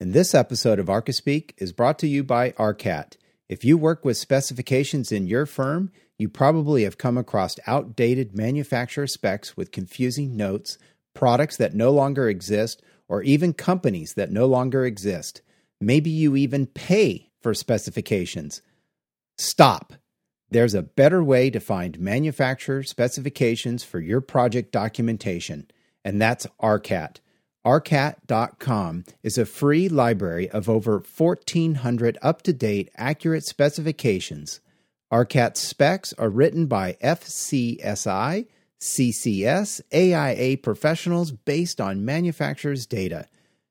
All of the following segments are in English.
And this episode of Archispeak is brought to you by ARCAT. If you work with specifications in your firm, you probably have come across outdated manufacturer specs with confusing notes, products that no longer exist, or even companies that no longer exist. Maybe you even pay for specifications. Stop. There's a better way to find manufacturer specifications for your project documentation, and that's ARCAT. ARCAT.com is a free library of over 1,400 up to date, accurate specifications. ARCAT specs are written by FCSI, CCS, AIA professionals based on manufacturer's data.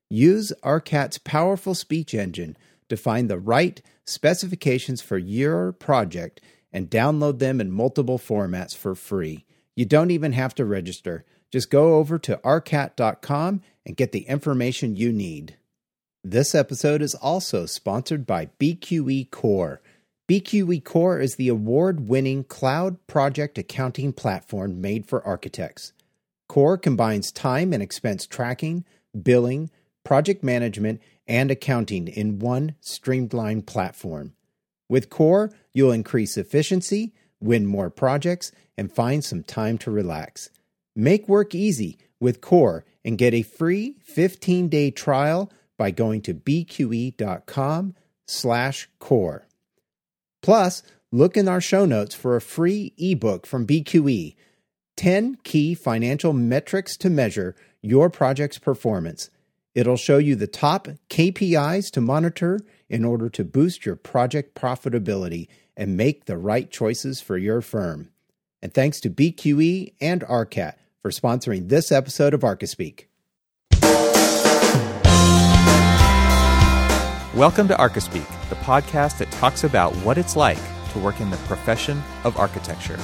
Use ARCAT's powerful speech engine to find the right specifications for your project and download them in multiple formats for free. You don't even have to register. Just go over to arcat.com and get the information you need. This episode is also sponsored by BQE Core. BQE Core is the award winning cloud project accounting platform made for architects. Core combines time and expense tracking, billing, project management, and accounting in one streamlined platform. With Core, you'll increase efficiency, win more projects, and find some time to relax. Make work easy with Core and get a free 15-day trial by going to bqe.com slash core. Plus, look in our show notes for a free ebook from BQE, 10 key financial metrics to measure your project's performance. It'll show you the top KPIs to monitor in order to boost your project profitability and make the right choices for your firm. And thanks to BQE and ARCAT for sponsoring this episode of Archispeak. Welcome to Archispeak, the podcast that talks about what it's like to work in the profession of architecture.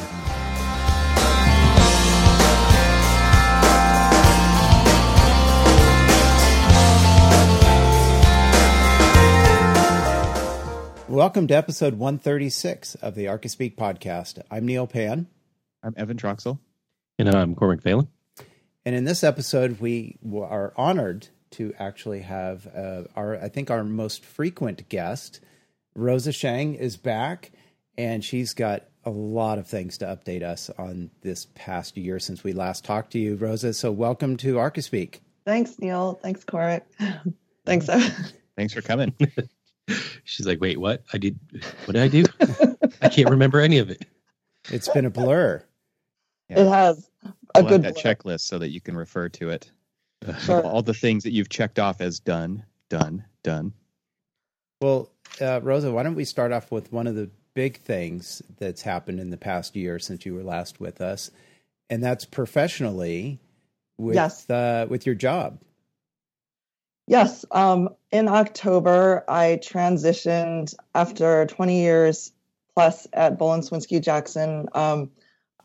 Welcome to episode 136 of the Archispeak podcast. I'm Neal Pann. I'm Evan Troxel. And I'm Cormac Phelan. And in this episode, we are honored to actually have uh, our, I think, our most frequent guest, Rosa Sheng, is back, and she's got a lot of things to update us on this past year since we last talked to you, Rosa. So, welcome to Archispeak. Thanks, Neal. Thanks, Cormac. Thanks, Evan. Thanks for coming. She's like, wait, what? I did, what did I do? I can't remember any of it. It's been a blur. Yeah. It has a we'll good that blur. checklist so that you can refer to it. Sure. All the things that you've checked off as done, done, done. Well, uh, Rosa, why don't we start off with one of the big things that's happened in the past year since you were last with us, and that's professionally with yes. uh, with your job. Yes. Um, in October, I transitioned after 20 years plus at Bohlin Cywinski Jackson. Um,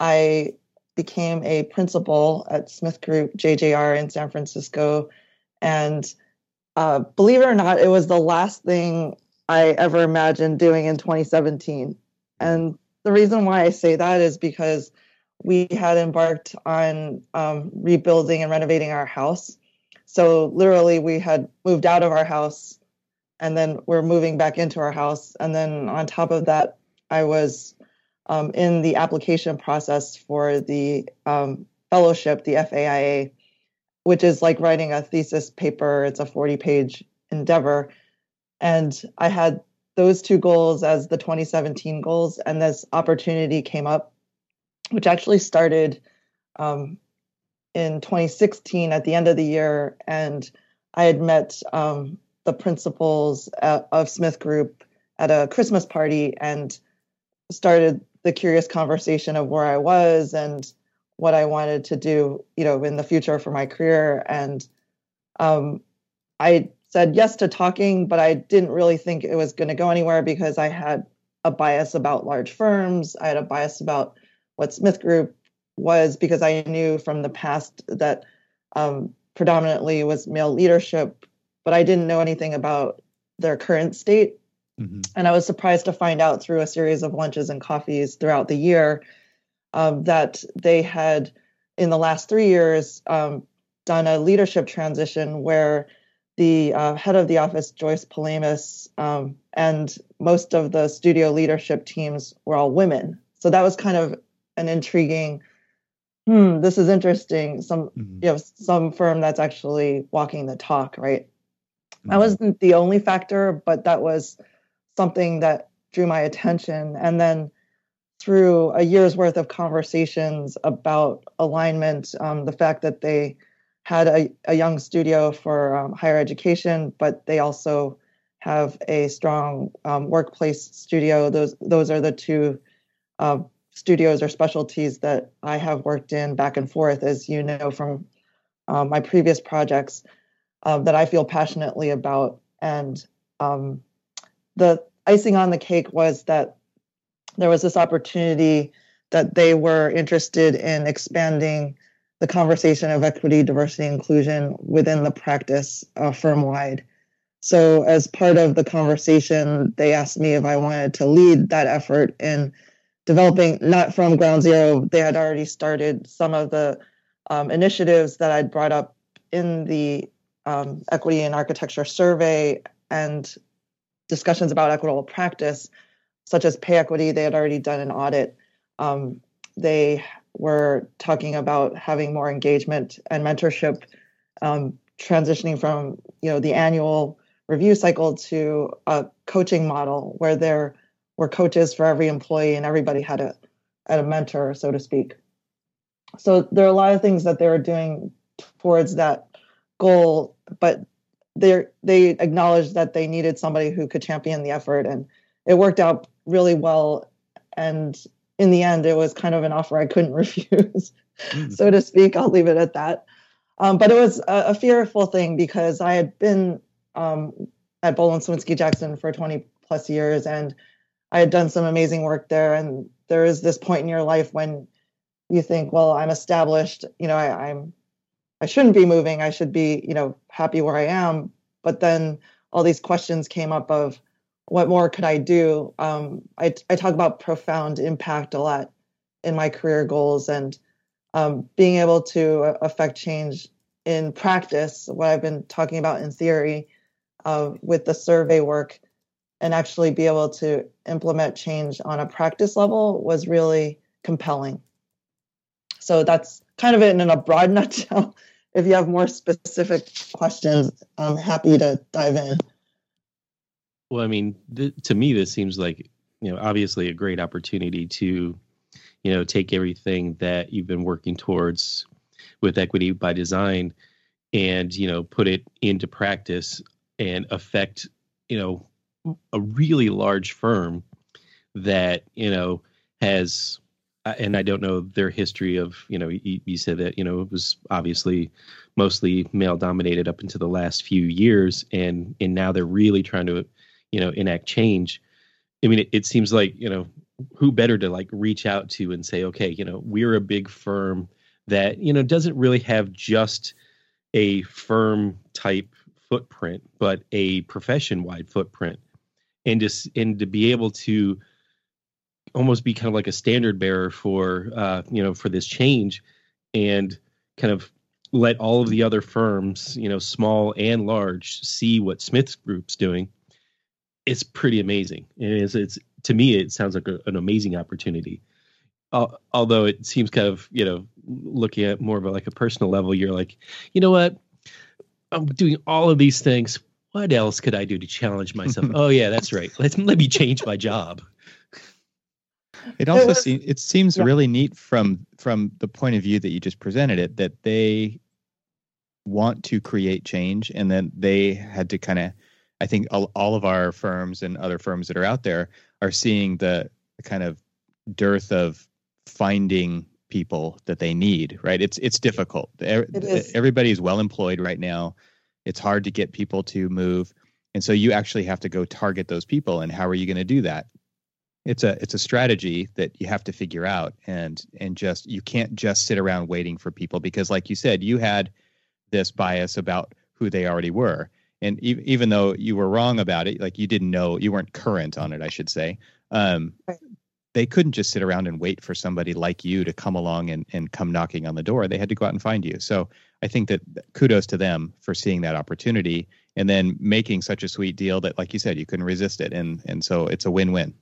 I became a principal at Smith Group JJR in San Francisco. And uh, believe it or not, it was the last thing I ever imagined doing in 2017. And the reason why I say that is because we had embarked on um, rebuilding and renovating our house. So literally, we had moved out of our house, and then we're moving back into our house. And then on top of that, I was um, in the application process for the um, fellowship, the FAIA, which is like writing a thesis paper. It's a 40 page endeavor. And I had those two goals as the 2017 goals, and this opportunity came up, which actually started um, in 2016 at the end of the year, and I had met um, the principals of Smith Group at a Christmas party and started the curious conversation of where I was and what I wanted to do, you know, in the future for my career. And um, I said yes to talking, but I didn't really think it was going to go anywhere because I had a bias about large firms. I had a bias about what Smith Group was because I knew from the past that um, predominantly was male leadership, but I didn't know anything about their current state. Mm-hmm. And I was surprised to find out through a series of lunches and coffees throughout the year um, that they had, in the last three years, um, done a leadership transition where the uh, head of the office, Joyce Palamas, um, and most of the studio leadership teams were all women. So that was kind of an intriguing. Hmm, this is interesting. Some Mhm. you know some firm that's actually walking the talk, right? Mm-hmm. That wasn't the only factor, but that was something that drew my attention. And then through a year's worth of conversations about alignment, um, the fact that they had a, a young studio for um, higher education, but they also have a strong um, workplace studio. Those those are the two uh, studios or specialties that I have worked in back and forth, as you know from um, my previous projects um, that I feel passionately about. And um, the icing on the cake was that there was this opportunity that they were interested in expanding the conversation of equity, diversity, inclusion within the practice uh, firm wide. So, as part of the conversation, they asked me if I wanted to lead that effort in developing, not from ground zero, they had already started some of the um, initiatives that I'd brought up in the um, equity and architecture survey and discussions about equitable practice, such as pay equity. They had already done an audit. Um, they were talking about having more engagement and mentorship, um, transitioning from you know the annual review cycle to a coaching model where there were coaches for every employee and everybody had a had a mentor, so to speak. So there are a lot of things that they were doing towards that goal, but they they acknowledged that they needed somebody who could champion the effort, and it worked out really well. And in the end, it was kind of an offer I couldn't refuse, so to speak. I'll leave it at that. Um, but it was a, a, fearful thing because I had been um, at Bohlin Cywinski Jackson for 20 plus years, and I had done some amazing work there. And there is this point in your life when you think, well, I'm established. You know, I, I'm I shouldn't be moving. I should be, you know, happy where I am. But then all these questions came up of what more could I do? Um, I, I talk about profound impact a lot in my career goals and um, being able to affect change in practice, what I've been talking about in theory uh, with the survey work, and actually be able to implement change on a practice level was really compelling. So that's kind of it in a broad nutshell. If you have more specific questions, I'm happy to dive in. Well, I mean, th- to me, this seems like you know obviously a great opportunity to you know take everything that you've been working towards with equity by design and you know put it into practice and affect you know a really large firm that you know has and I don't know their history of, you know, you, you, said that, you know, it was obviously mostly male dominated up into the last few years. And, and now they're really trying to, you know, enact change. I mean, it, it seems like, you know, who better to like reach out to and say, okay, you know, we're a big firm that, you know, doesn't really have just a firm type footprint, but a profession wide footprint. And just, and to be able to, almost be kind of like a standard bearer for uh, you know for this change and kind of let all of the other firms you know small and large see what smith's group's doing. It's pretty amazing. And it's, it's to me it sounds like a, an amazing opportunity. Uh, although it seems kind of you know looking at more of a, like a personal level you're like you know what? I'm doing all of these things. What else could i do to challenge myself? Oh yeah that's right. Let's let me change my job it also seems it seems yeah. really neat from from the point of view that you just presented it that they want to create change and then they had to kind of I think all, all of our firms and other firms that are out there are seeing the, kind of dearth of finding people that they need right? It's it's difficult. It is. well employed right now. It's hard to get people to move. And so you actually have to go target those people. And how are you going to do that it's a it's a strategy that you have to figure out and and just you can't just sit around waiting for people because like you said you had this bias about who they already were. And e- even though you were wrong about it like you didn't know you weren't current on it i should say um, they couldn't just sit around and wait for somebody like you to come along and, and come knocking on the door. They had to go out and find you. So i think that kudos to them for seeing that opportunity and then making such a sweet deal that, like you said, you couldn't resist it, and and so it's a win-win.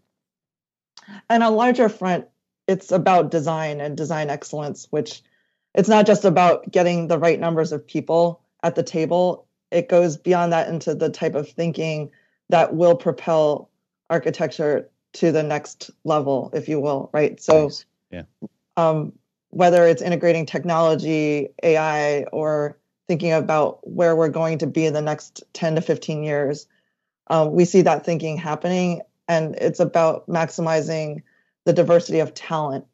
And on a larger front, it's about design and design excellence, which it's not just about getting the right numbers of people at the table. It goes beyond that into the type of thinking that will propel architecture to the next level, if you will, right? So, Nice. Yeah. um, whether it's integrating technology, AI, or thinking about where we're going to be in the next 10 to 15 years, um, we see that thinking happening. And it's about maximizing the diversity of talent,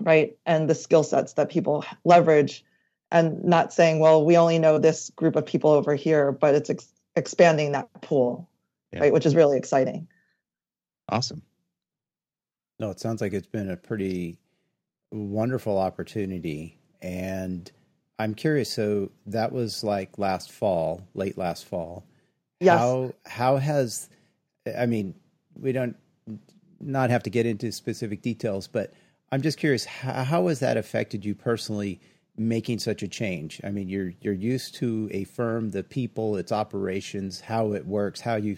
right? And the skill sets that people leverage, and not saying, well, we only know this group of people over here, but it's ex- expanding that pool, Yeah. right? Which is really exciting. Awesome. No, it sounds like it's been a pretty wonderful opportunity. And I'm curious, so that was like last fall, late last fall. Yes. How how has I mean, we don't not have to get into specific details, but I'm just curious how, how has that affected you personally making such a change? I mean, you're you're used to a firm, the people, its operations, how it works, how you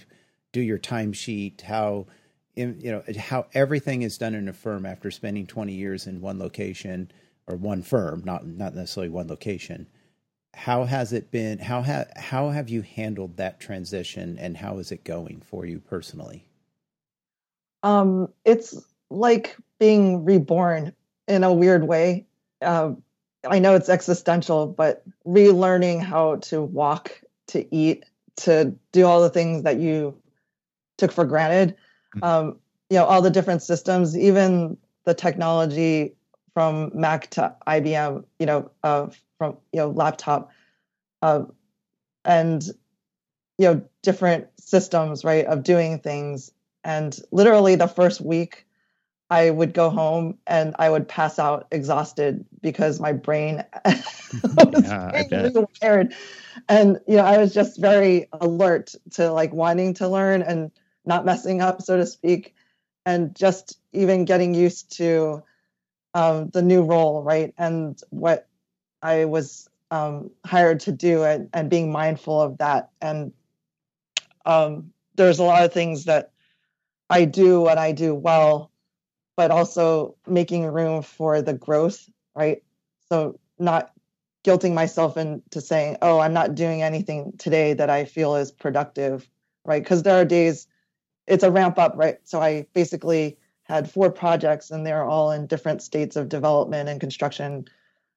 do your timesheet, how you know how everything is done in a firm after spending 20 years in one location or one firm, not not necessarily one location. How has it been? How ha, how have you handled that transition, and how is it going for you personally? Um, it's like being reborn in a weird way. Uh, I know it's existential, but relearning how to walk, to eat, to do all the things that you took for granted. Mhm. Um, you know, all the different systems, even the technology from Mac to IBM, you know, uh, from you know laptop, uh, and you know different systems, right, of doing things and literally the first week i would go home and i would pass out exhausted because my brain was Yeah, I being bet. rewired. and you know i was just very alert to like wanting to learn and not messing up so to speak and just even getting used to um, the new role right and what i was um, hired to do and, and being mindful of that and um, there's a lot of things that I do what I do well, but also making room for the growth, right? So not guilting myself into saying, oh, I'm not doing anything today that I feel is productive, right? Because there are days it's a ramp up, right? So I basically had four projects and they're all in different states of development and construction.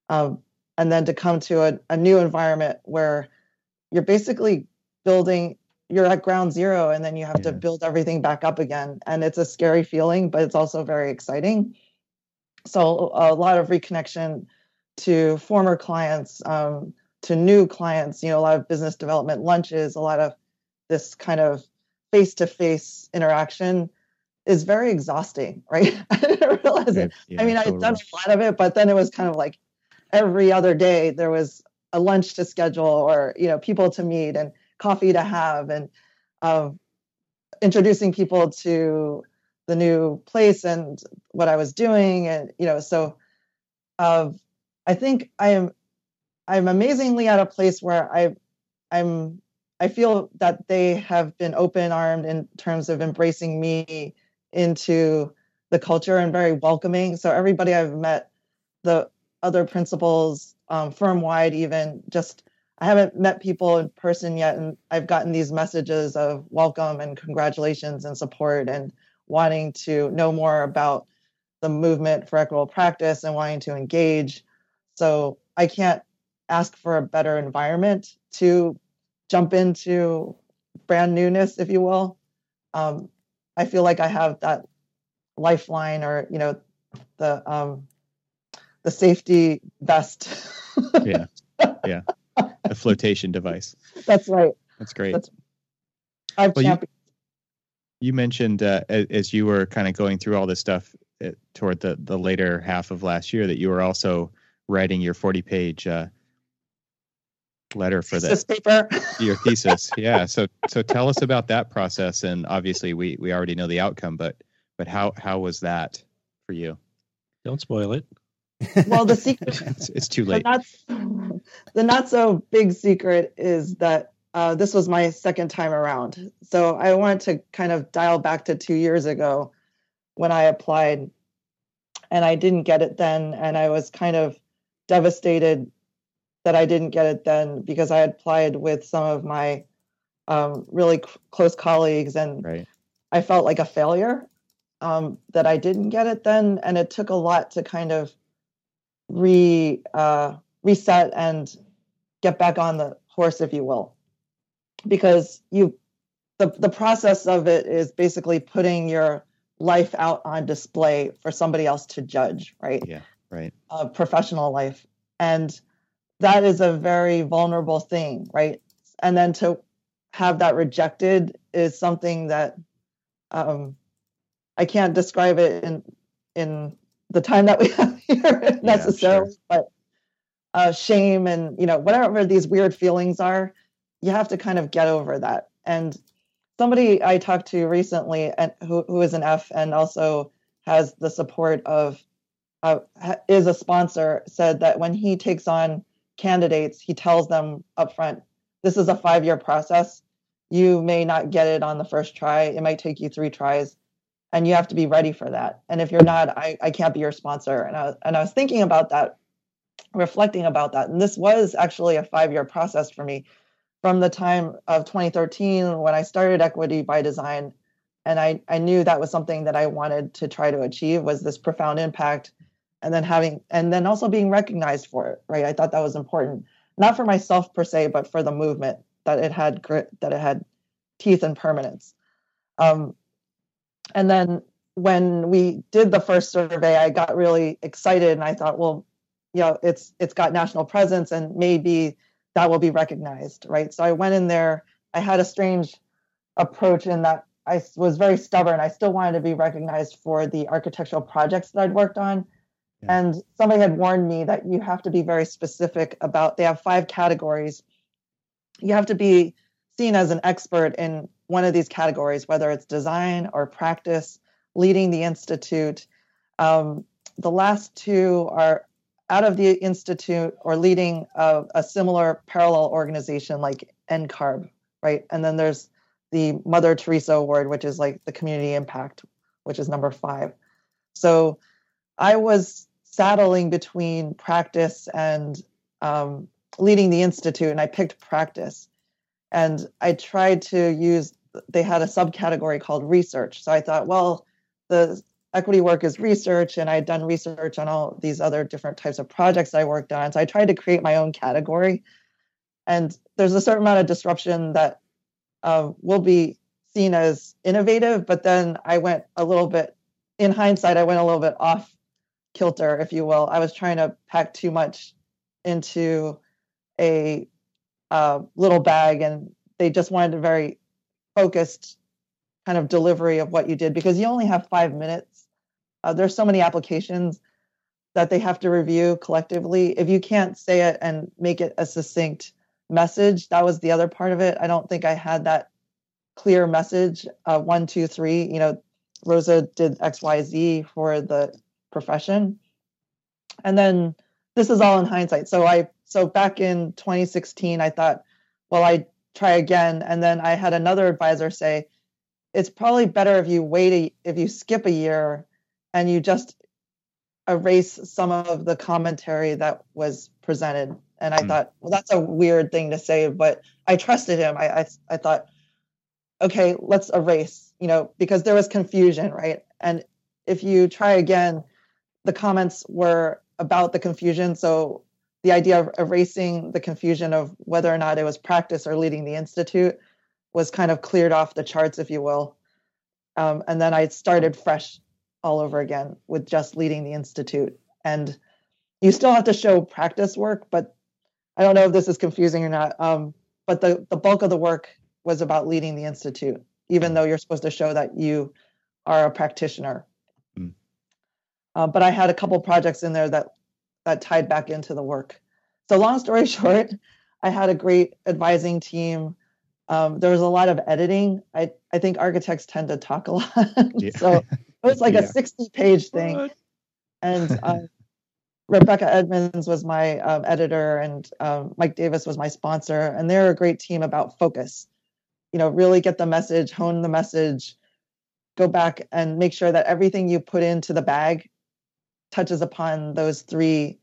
Um, and then to come to a, a new environment where you're basically building you're at ground zero and then you have to build everything back up again. And it's a scary feeling but it's also very exciting. So a lot of reconnection to former clients um, to new clients you know a lot of business development lunches a lot of this kind of face-to-face interaction is very exhausting right? I didn't realize it. Yeah, I mean, I'd totally. done a lot of it, but then it was kind of like every other day there was a lunch to schedule or, you know, people to meet and coffee to have and um, introducing people to the new place and what I was doing. And, you know, so uh, I think I am, I'm amazingly at a place where I, I'm, I feel that they have been open armed in terms of embracing me into the culture and very welcoming. So everybody I've met, the other principals, um, firm wide, even just I haven't met people in person yet, and I've gotten these messages of welcome and congratulations and support and wanting to know more about the movement for equitable practice and wanting to engage. So I can't ask for a better environment to jump into brand newness, if you will. Um, I feel like I have that lifeline or you know the um the safety vest yeah, yeah. A flotation device. that's right That's great. That's- i've Well, you- championed you mentioned uh, a- as you were kind of going through all this stuff uh, toward the the later half of last year that you were also writing your 40 page uh, letter for the this paper your thesis yeah so so tell us about that process and obviously we we already know the outcome but but how how was that for you Don't spoil it. Well the secret it's, it's too the late not, the not so big secret is that uh, this was my second time around. So I wanted to kind of dial back to two years ago when I applied, and I didn't get it then, and I was kind of devastated that I didn't get it then because I had applied with some of my um, really c- close colleagues, and Right. I felt like a failure um, that I didn't get it then, and it took a lot to kind of re uh, reset and get back on the horse, if you will, because you the the process of it is basically putting your life out on display for somebody else to judge, right? Yeah. Right. uh, professional life. And that is a very vulnerable thing, right? And then to have that rejected is something that um, I can't describe it in in the time that we have here necessarily, but uh, shame and you know whatever these weird feelings are, you have to kind of get over that. And somebody I talked to recently, and who who is an F and also has the support of uh, is a sponsor said that when he takes on candidates, he tells them up front, this is a five year process. You may not get it on the first try. It might take you three tries, and you have to be ready for that. And if you're not, I, I can't be your sponsor. And I, and I was thinking about that, reflecting about that. And this was actually a five year process for me from the time of 2013 when I started Equity by Design. And I, I knew that was something that I wanted to try to achieve was this profound impact and then having and then also being recognized for it right i thought that was important not for myself per se but for the movement that it had grit that it had teeth and permanence um, and then when we did the first survey i got really excited and i thought well you know it's it's got national presence and maybe that will be recognized right? So i went in there. I had a strange approach in that i was very stubborn. I still wanted to be recognized for the architectural projects that i'd worked on. And somebody had warned me that you have to be very specific about, they have five categories. You have to be seen as an expert in one of these categories, whether it's design or practice, leading the institute. Um, the last two are out of the institute or leading a, a similar parallel organization like NCARB, right? And then there's the Mother Teresa Award, which is like the community impact, which is number five. So I was saddling between practice and um, leading the institute, and I picked practice. And I tried to use. They had a subcategory called research, so I thought, well, the equity work is research, and I'd done research on all these other different types of projects I worked on. So I tried to create my own category. And there's a certain amount of disruption that uh, will be seen as innovative, but then I went a little bit. In hindsight, I went a little bit off kilter, if you will. I was trying to pack too much into a uh, little bag, and they just wanted a very focused kind of delivery of what you did because you only have five minutes. Uh, there's so many applications that they have to review collectively. If you can't say it and make it a succinct message, that was the other part of it. I don't think I had that clear message. Uh, one, two, three. You know, Rosa did X, Y, Z for the profession. And then this is all in hindsight. So I so back in 2016, I thought, well, I try again. And then I had another advisor say, it's probably better if you wait a, if you skip a year and you just erase some of the commentary that was presented. And I Mm. thought, well, that's a weird thing to say, but I trusted him. I, I I thought, okay, let's erase, you know, because there was confusion, right? And if you try again, the comments were about the confusion. So the idea of erasing the confusion of whether or not it was practice or leading the institute was kind of cleared off the charts, if you will. Um, and then I started fresh all over again with just leading the institute. And you still have to show practice work, but I don't know if this is confusing or not. Um, but the, the bulk of the work was about leading the institute, even though you're supposed to show that you are a practitioner. Mm. Uh, but I had a couple projects in there that that tied back into the work. So long story short, I had a great advising team. Um, there was a lot of editing. I I think architects tend to talk a lot, Yeah. so it was like Yeah. a 60 page thing What? and um, Rebecca Edmonds was my um, editor, and um, Mike Davis was my sponsor, and they're a great team about focus. You know, really get the message, hone the message, go back and make sure that everything you put into the bag touches upon those three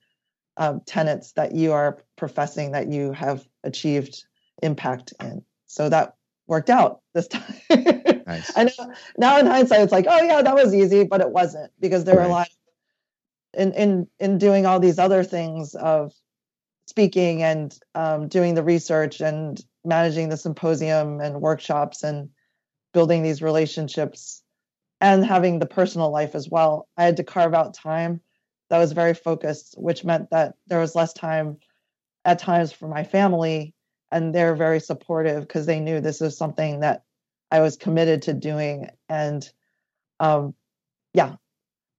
um, tenets that you are professing that you have achieved impact in. So that worked out this time. nice. I know now in hindsight, it's like, oh yeah, that was easy, but it wasn't because there right. were a lot in in in doing all these other things of speaking and um, doing the research and managing the symposium and workshops and building these relationships and having the personal life as well. I had to carve out time that was very focused, which meant that there was less time at times for my family. And they're very supportive because they knew this is something that I was committed to doing. And um, yeah,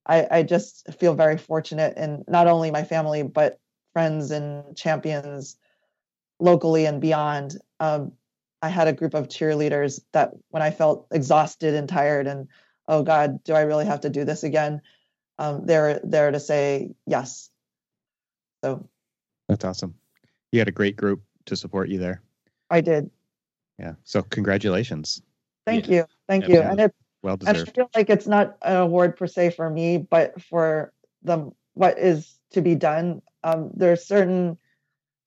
I, I just feel very fortunate in not only my family, but friends and champions locally and beyond. Um, I had a group of cheerleaders that when I felt exhausted and tired and oh God, do I really have to do this again? Um, they're there to say yes. So that's awesome. You had a great group to support you there. I did. Yeah. So congratulations. Thank yeah. you. Thank yeah, you. And it well deserved. I feel like it's not an award per se for me, but for the what is to be done. Um, there are certain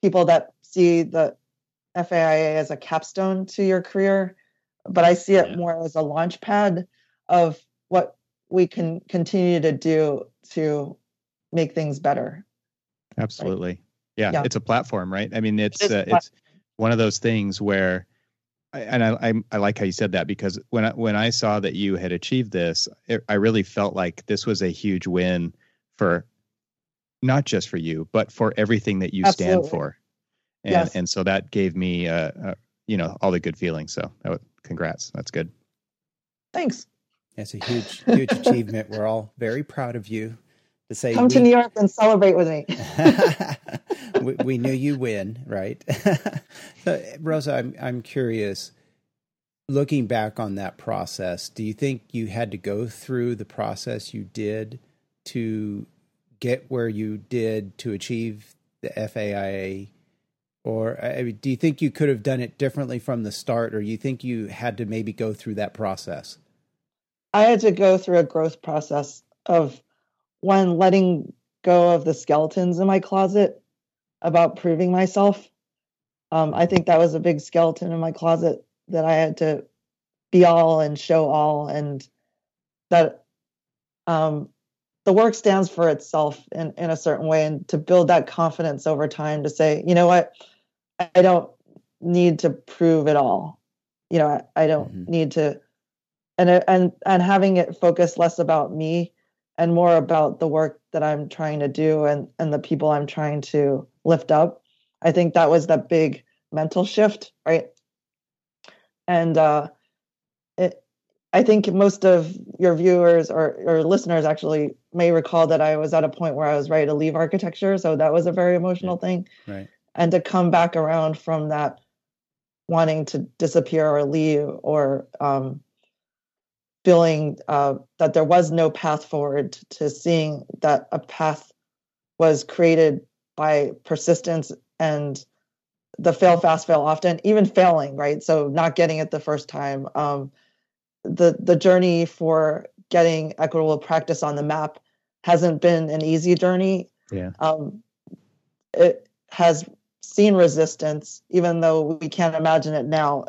people that see the FAIA as a capstone to your career, but I see it yeah. more as a launch pad of what we can continue to do to make things better. Absolutely. Right? Yeah, yeah, it's a platform, right? I mean, it's it uh, it's one of those things where and I, I, I like how you said that because when I, when I saw that you had achieved this, it, I really felt like this was a huge win for not just for you, but for everything that you Absolutely. stand for. And yes. and so that gave me uh, uh, you know all the good feelings. So was, congrats, that's good. Thanks. That's a huge huge achievement. We're all very proud of you. To say come we, to New York and celebrate with me. we, we, knew you win, right? so, Rosa, I'm I'm curious. Looking back on that process, do you think you had to go through the process you did to get where you did to achieve the FAIA or I mean, do you think you could have done it differently from the start, or you think you had to maybe go through that process? I had to go through a growth process of one letting go of the skeletons in my closet about proving myself. Um, I think that was a big skeleton in my closet that I had to be all and show all, and that um, the work stands for itself in, in a certain way, and to build that confidence over time to say, you know what, I don't need to prove it all. You know, I, I don't mm-hmm. need to, and and and having it focus less about me and more about the work that I'm trying to do and and the people I'm trying to lift up. I think that was that big mental shift, right? And uh, it, I think most of your viewers or, or listeners actually may recall that I was at a point where I was ready to leave architecture, so that was a very emotional thing. Right and to come back around from that wanting to disappear or leave or um, feeling uh, that there was no path forward to seeing that a path was created by persistence and the fail fast fail often even failing right? So not getting it the first time. Um, the the journey for getting equitable practice on the map hasn't been an easy journey. Yeah. Um, it has seen resistance, even though we can't imagine it now.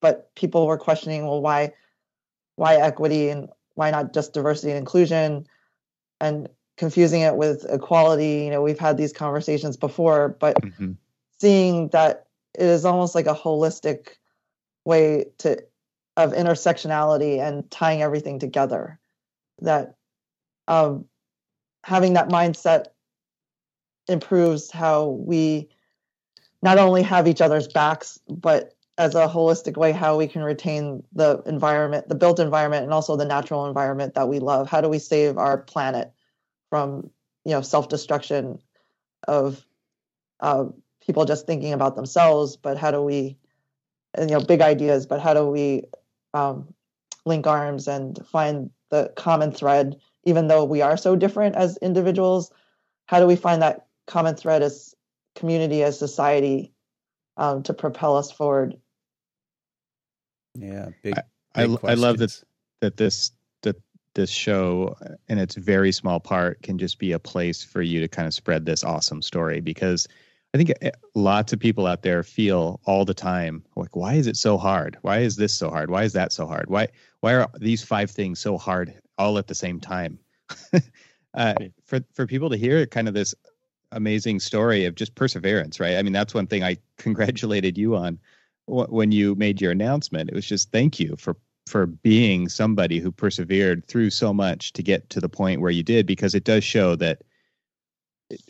But people were questioning, well, why, why equity and why not just diversity and inclusion, and confusing it with equality. You know, we've had these conversations before, but mm-hmm. seeing that it is almost like a holistic way to of intersectionality and tying everything together. That um, having that mindset improves how we not only have each other's backs, but as a holistic way, how we can retain the environment, the built environment, and also the natural environment that we love. How do we save our planet from, you know, self-destruction of uh, people just thinking about themselves? But how do we, and you know, big ideas? But how do we um, link arms and find the common thread, even though we are so different as individuals? how do we find that common thread as community, as society, um, to propel us forward? Yeah, big. I, big I love that that this that this show in its very small part can just be a place for you to kind of spread this awesome story because I think eh, lots of people out there feel all the time like why is it so hard? Why is this so hard? Why is that so hard? Why why are these five things so hard all at the same time? uh, for for people to hear kind of this amazing story of just perseverance, right? I mean, that's one thing I congratulated you on when you made your announcement. It was just thank you for for being somebody who persevered through so much to get to the point where you did because it does show that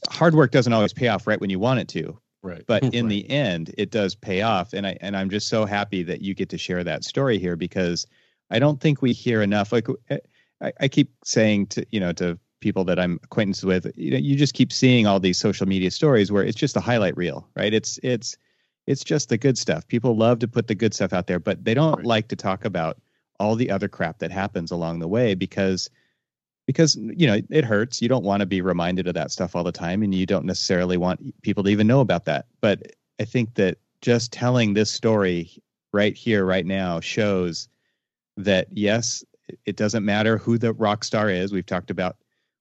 hard work doesn't always pay off right when you want it to Right. but in Right. the end it does pay off and i and i'm just so happy that you get to share that story here because i don't think we hear enough like eh, i, I keep saying to you know to people that i'm acquaintances with you know you just keep seeing all these social media stories where it's just a highlight reel right it's it's it's just the good stuff. People love to put the good stuff out there but they don't Right. like to talk about all the other crap that happens along the way because because you know it hurts. You don't want to be reminded of that stuff all the time and you don't necessarily want people to even know about that. But i think that just telling this story right here right now shows that yes it doesn't matter who the rock star is. We've talked about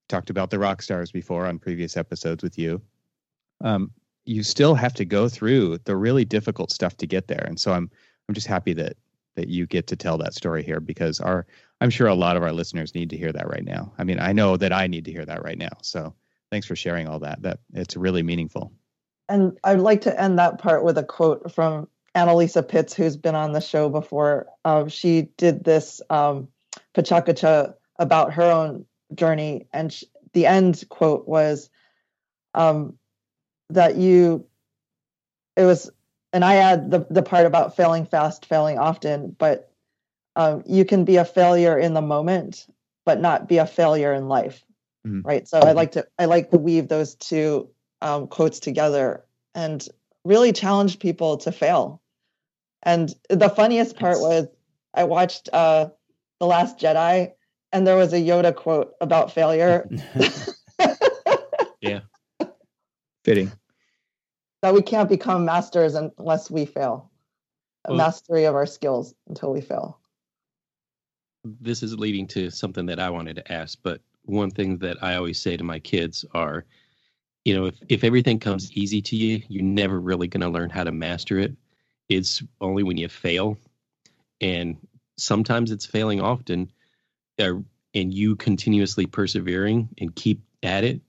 talked about the rock stars before on previous episodes with you. Um, you still have to go through the really difficult stuff to get there and so i'm i'm just happy that that you get to tell that story here because our I'm sure a lot of our listeners need to hear that right now. I mean, I know that I need to hear that right now. So thanks for sharing all that. That it's really meaningful. And I'd like to end that part with a quote from Annalisa Pitts, who's been on the show before. Um, she did this um, PechaKucha about her own journey, and the end quote was um, that you. It was, and I add the the part about failing fast, failing often, but um, you can be a failure in the moment, but not be a failure in life, Mhm. right? So I like to I like to weave those two um, quotes together and really challenge people to fail. And the funniest part Nice. was I watched uh, The Last Jedi, and there was a Yoda quote about failure Fitting. that we can't become masters unless we fail. A Well- mastery of our skills until we fail. this is leading to something that I wanted to ask, but one thing that I always say to my kids are, you know, if, if everything comes easy to you, you're never really going to learn how to master it. It's only when you fail, and sometimes it's failing often, uh, and you continuously persevering and keep at it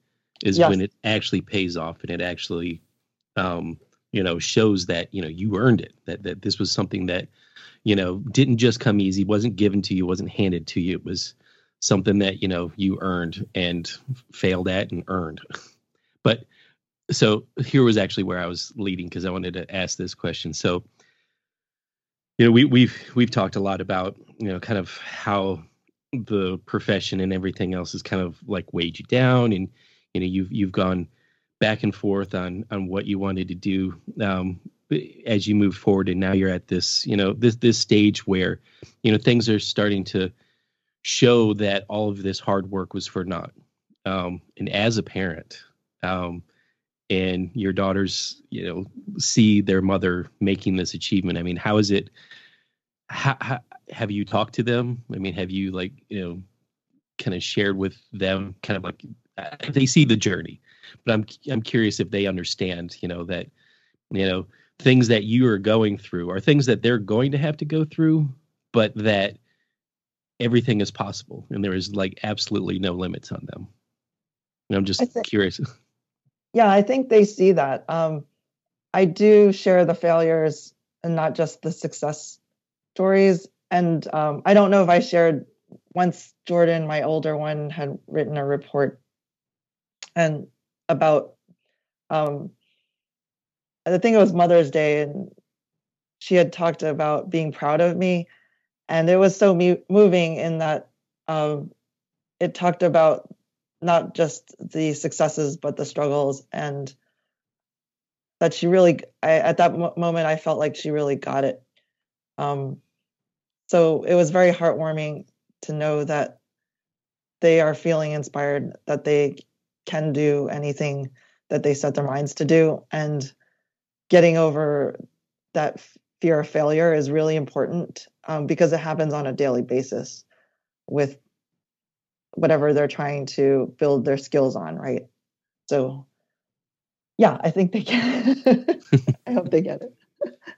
is Yes. when it actually pays off and it actually, um, you know, shows that you know you earned it. That that this was something that you know didn't just come easy wasn't given to you wasn't handed to you it was something that you know you earned and failed at and earned but so here was actually where i was leading because i wanted to ask this question so you know we we've we've talked a lot about you know kind of how the profession and everything else is kind of like weighed you down and you know you've you've gone back and forth on on what you wanted to do um as you move forward and now you're at this you know this this stage where you know things are starting to show that all of this hard work was for naught. Um and as a parent um and your daughters you know see their mother making this achievement i mean how is it how, how have you talked to them? I mean have you like you know kind of shared with them kind of like they see the journey but i'm i'm curious if they understand you know that you know things that you are going through are things that they're going to have to go through but that everything is possible and there is like absolutely no limits on them and i'm just think- curious Yeah, I think they see that. Um, I do share the failures and not just the success stories. And um, I don't know if I shared once Jordan, my older one, had written a report and about um, I think it was Mother's Day, and she had talked about being proud of me, and it was so moving in that um, it talked about not just the successes but the struggles and that she really I, at that mo- moment i felt like she really got it. Um, so it was very heartwarming to know that they are feeling inspired that they can do anything that they set their minds to do. And getting over that fear of failure is really important um, because it happens on a daily basis with whatever they're trying to build their skills on, right? So, yeah, I think they get I hope they get it.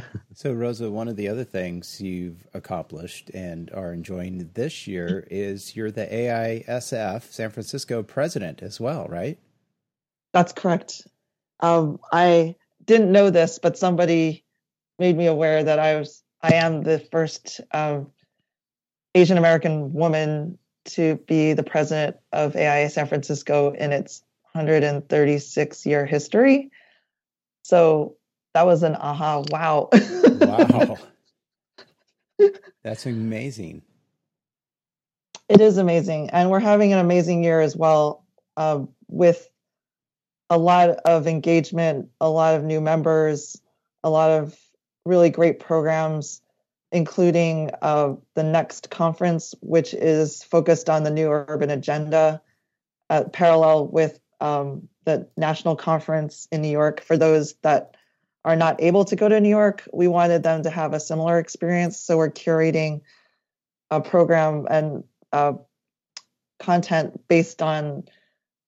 So, Rosa, one of the other things you've accomplished and are enjoying this year is you're the AIASF San Francisco president as well, right? That's correct. Um, I didn't know this, but somebody made me aware that I was I am the first um, Asian American woman to be the president of AIA San Francisco in its 136 year history. So that was an aha wow. wow. That's amazing. It is amazing. And we're having an amazing year as well uh, with a lot of engagement, a lot of new members, a lot of really great programs, including uh, the next conference, which is focused on the new urban agenda, uh, parallel with um, the national conference in New York. For those that are not able to go to New York, we wanted them to have a similar experience. So we're curating a program and uh, content based on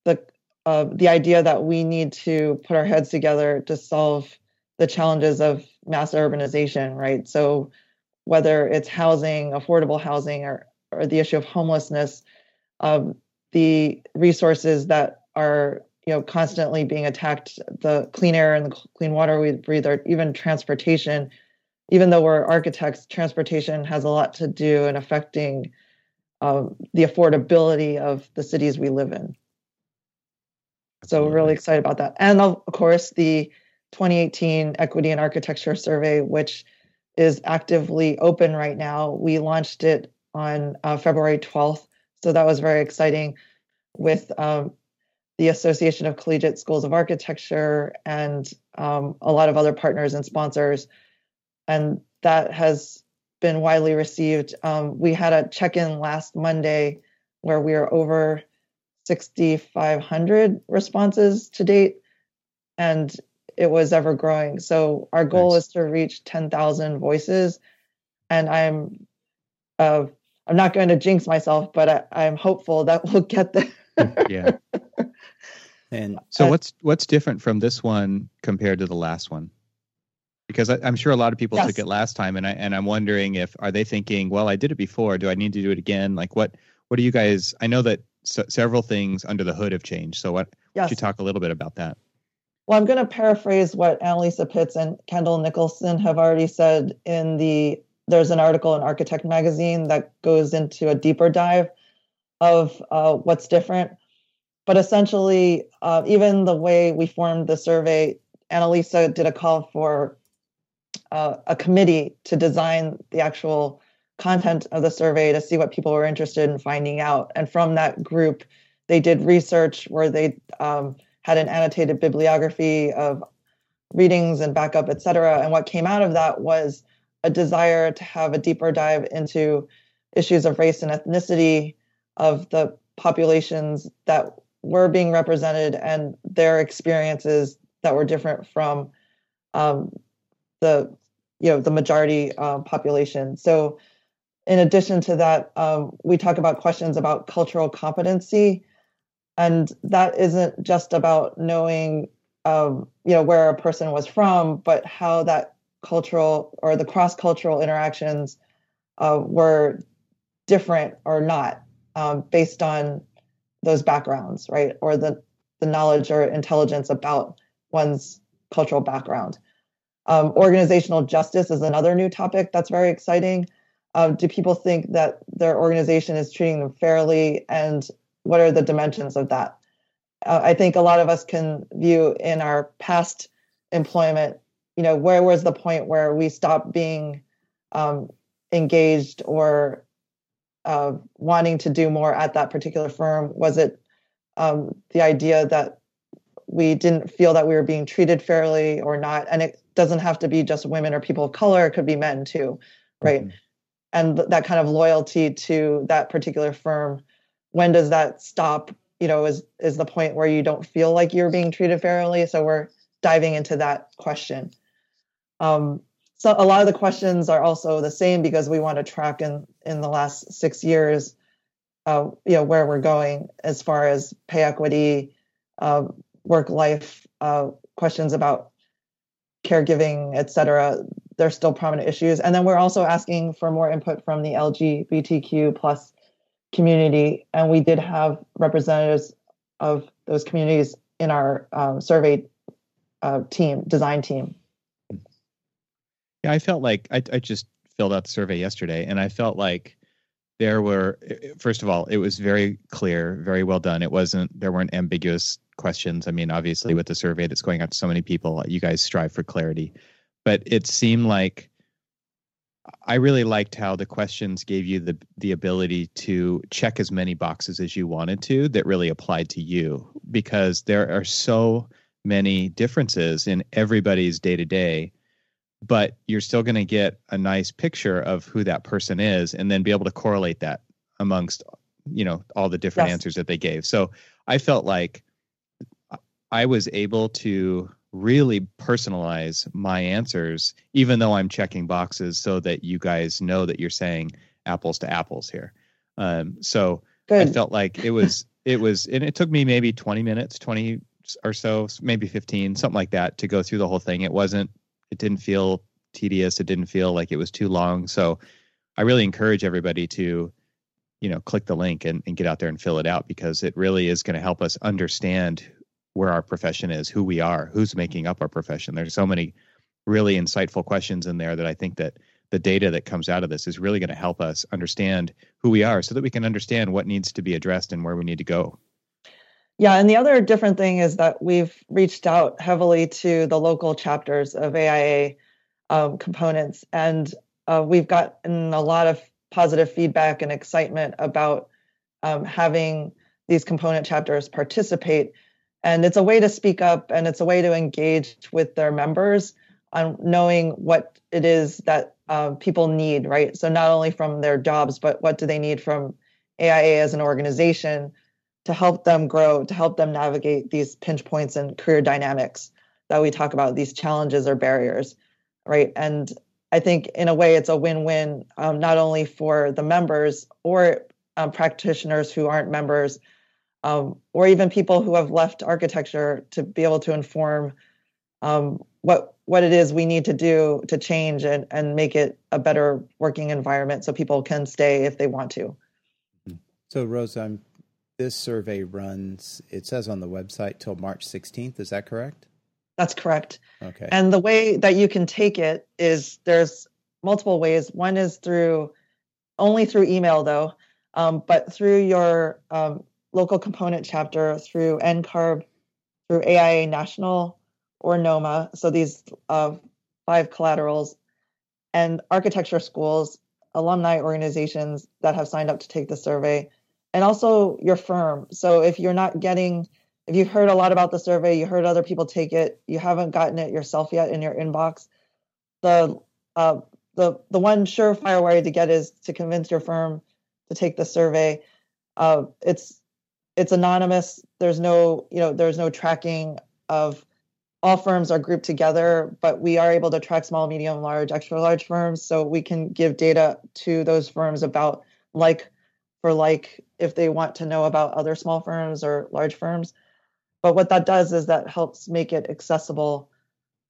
the uh, the idea that we need to put our heads together to solve the challenges of mass urbanization, right? So whether it's housing, affordable housing, or or the issue of homelessness, um, the resources that are you know constantly being attacked, the clean air and the clean water we breathe, or even transportation. Even though we're architects, transportation has a lot to do in affecting um, the affordability of the cities we live in. So we're really excited about that. And of course, the 2018 Equity and Architecture Survey, which is actively open right now. We launched it on uh, February 12th. So that was very exciting with um, the Association of Collegiate Schools of Architecture and um, a lot of other partners and sponsors. And that has been widely received. Um, we had a check in last Monday where we are over 6,500 responses to date, and it was ever growing. So our goal nice. is to reach 10,000 voices, and I'm uh, I'm not going to jinx myself, but I, am hopeful that we'll get there. yeah. And so, uh, what's what's different from this one compared to the last one? Because I, am sure a lot of people yes. took it last time, and I and I'm wondering if are they thinking, well, I did it before. Do I need to do it again? Like, what what do you guys? I know that several things under the hood have changed. So, what? Yes. Could you talk a little bit about that? Well, I'm going to paraphrase what Annalisa Pitts and Kendall Nicholson have already said in the. There's an article in Architect Magazine that goes into a deeper dive of uh, what's different. But essentially, uh, even the way we formed the survey, Annalisa did a call for uh, a committee to design the actual content of the survey to see what people were interested in finding out. And from that group, they did research where they um, had an annotated bibliography of readings and backup, et cetera. And what came out of that was a desire to have a deeper dive into issues of race and ethnicity of the populations that were being represented and their experiences that were different from um, the you know the majority uh, population. So in addition to that, um, we talk about questions about cultural competency, and that isn't just about knowing, um, you know, where a person was from, but how that cultural or the cross-cultural interactions uh, were different or not um, based on those backgrounds, right, or the the knowledge or intelligence about one's cultural background. Um, organizational justice is another new topic that's very exciting. Um, do people think that their organization is treating them fairly? And what are the dimensions of that? Uh, I think a lot of us can view in our past employment, you know, where was the point where we stopped being um, engaged or uh, wanting to do more at that particular firm? Was it um, the idea that we didn't feel that we were being treated fairly or not? And it doesn't have to be just women or people of color; it could be men too, right? Mm-hmm and that kind of loyalty to that particular firm when does that stop you know is is the point where you don't feel like you're being treated fairly so we're diving into that question um, so a lot of the questions are also the same because we want to track in in the last six years uh, you know where we're going as far as pay equity uh, work life uh, questions about caregiving et cetera. They're still prominent issues. And then we're also asking for more input from the lgbtq plus community, and we did have representatives of those communities in our um, survey uh, team, design team. Yeah, I felt like I, I just filled out the survey yesterday, and I felt like there were first of all it was very clear very well done. It wasn't there weren't ambiguous questions. I mean obviously with the survey that's going out to so many people you guys strive for clarity. But it seemed like I really liked how the questions gave you the the ability to check as many boxes as you wanted to that really applied to you because there are so many differences in everybody's day to day but you're still going to get a nice picture of who that person is and then be able to correlate that amongst you know all the different yes. answers that they gave so i felt like i was able to really personalize my answers, even though I'm checking boxes so that you guys know that you're saying apples to apples here. Um, so Good. I felt like it was, it was, and it took me maybe 20 minutes, 20 or so, maybe 15, something like that to go through the whole thing. It wasn't, it didn't feel tedious. It didn't feel like it was too long. So I really encourage everybody to, you know, click the link and, and get out there and fill it out because it really is going to help us understand where our profession is, who we are, who's making up our profession. There's so many really insightful questions in there that I think that the data that comes out of this is really going to help us understand who we are so that we can understand what needs to be addressed and where we need to go. Yeah, and the other different thing is that we've reached out heavily to the local chapters of AIA um, components, and uh, we've gotten a lot of positive feedback and excitement about um, having these component chapters participate. And it's a way to speak up and it's a way to engage with their members on knowing what it is that uh, people need right? So not only from their jobs but what do they need from aia as an organization to help them grow to help them navigate these pinch points and career dynamics that we talk about these challenges or barriers right and i think in a way it's a win-win um, not only for the members or um, practitioners who aren't members um, or even people who have left architecture to be able to inform um, what what it is we need to do to change and, and make it a better working environment so people can stay if they want to. So, Rose, I'm, this survey runs, it says on the website till March 16th. Is that correct? That's correct. Okay. And the way that you can take it is there's multiple ways. One is through only through email, though, um, but through your um, local component chapter through NCARB, through AIA National or NOMA. So these uh, five collaterals and architecture schools, alumni organizations that have signed up to take the survey, and also your firm. So if you're not getting, if you've heard a lot about the survey, you heard other people take it, you haven't gotten it yourself yet in your inbox, the uh, the the one surefire way to get is to convince your firm to take the survey. Uh, it's it's anonymous. There's no, you know, there's no tracking of all firms are grouped together, but we are able to track small, medium, large, extra large firms. So we can give data to those firms about like for like if they want to know about other small firms or large firms. But what that does is that helps make it accessible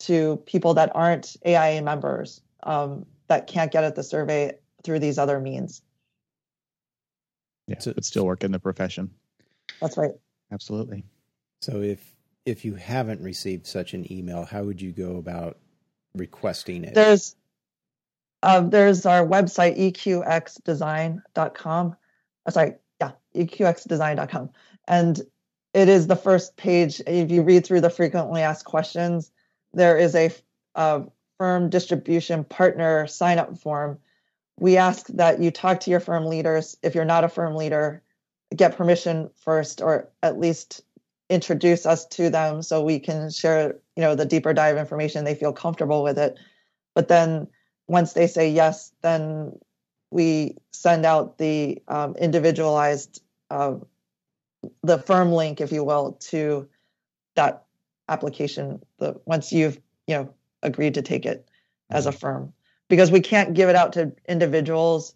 to people that aren't AIA members um, that can't get at the survey through these other means. Yeah, but still work in the profession. That's right. Absolutely. So if if you haven't received such an email, how would you go about requesting it? There's um, there's our website eqxdesign.com. Oh, sorry, yeah, eqxdesign.com, and it is the first page. If you read through the frequently asked questions, there is a, a firm distribution partner sign up form. We ask that you talk to your firm leaders. If you're not a firm leader, get permission first or at least introduce us to them so we can share you know the deeper dive information they feel comfortable with it but then once they say yes then we send out the um, individualized uh, the firm link, if you will, to that application. The once you've you know agreed to take it as a mm-hmm. firm, because we can't give it out to individuals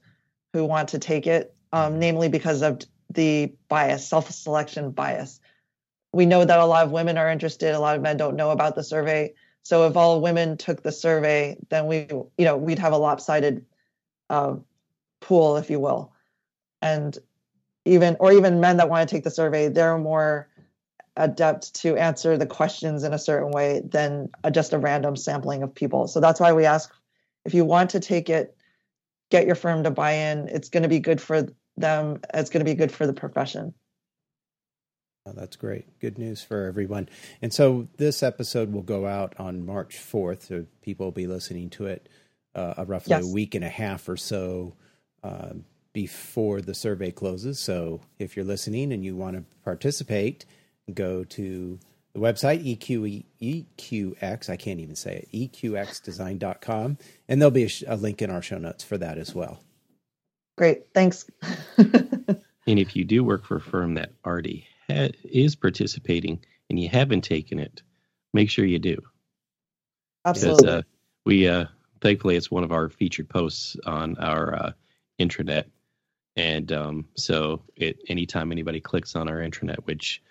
who want to take it, um, namely because of the bias, self-selection bias. We know that a lot of women are interested. A lot of men don't know about the survey. So if all women took the survey, then we, you know, we'd have a lopsided uh, pool, if you will. And even, or even men that want to take the survey, they're more adept to answer the questions in a certain way than a, just a random sampling of people. So that's why we ask if you want to take it, get your firm to buy in. It's going to be good for them. It's going to be good for the profession. Oh, that's great. Good news for everyone. And so this episode will go out on March 4th. So people will be listening to it uh, roughly yes. a week and a half or so uh, before the survey closes. So if you're listening and you want to participate, go to the website EQ, EQX, I can't even say it, EQXdesign.com. And there'll be a, a link in our show notes for that as well. Great. Thanks. and if you do work for a firm that already ha- is participating and you haven't taken it, make sure you do. Absolutely. Because, uh, we, uh, thankfully, it's one of our featured posts on our uh, intranet. And um, so, it, anytime anybody clicks on our intranet, which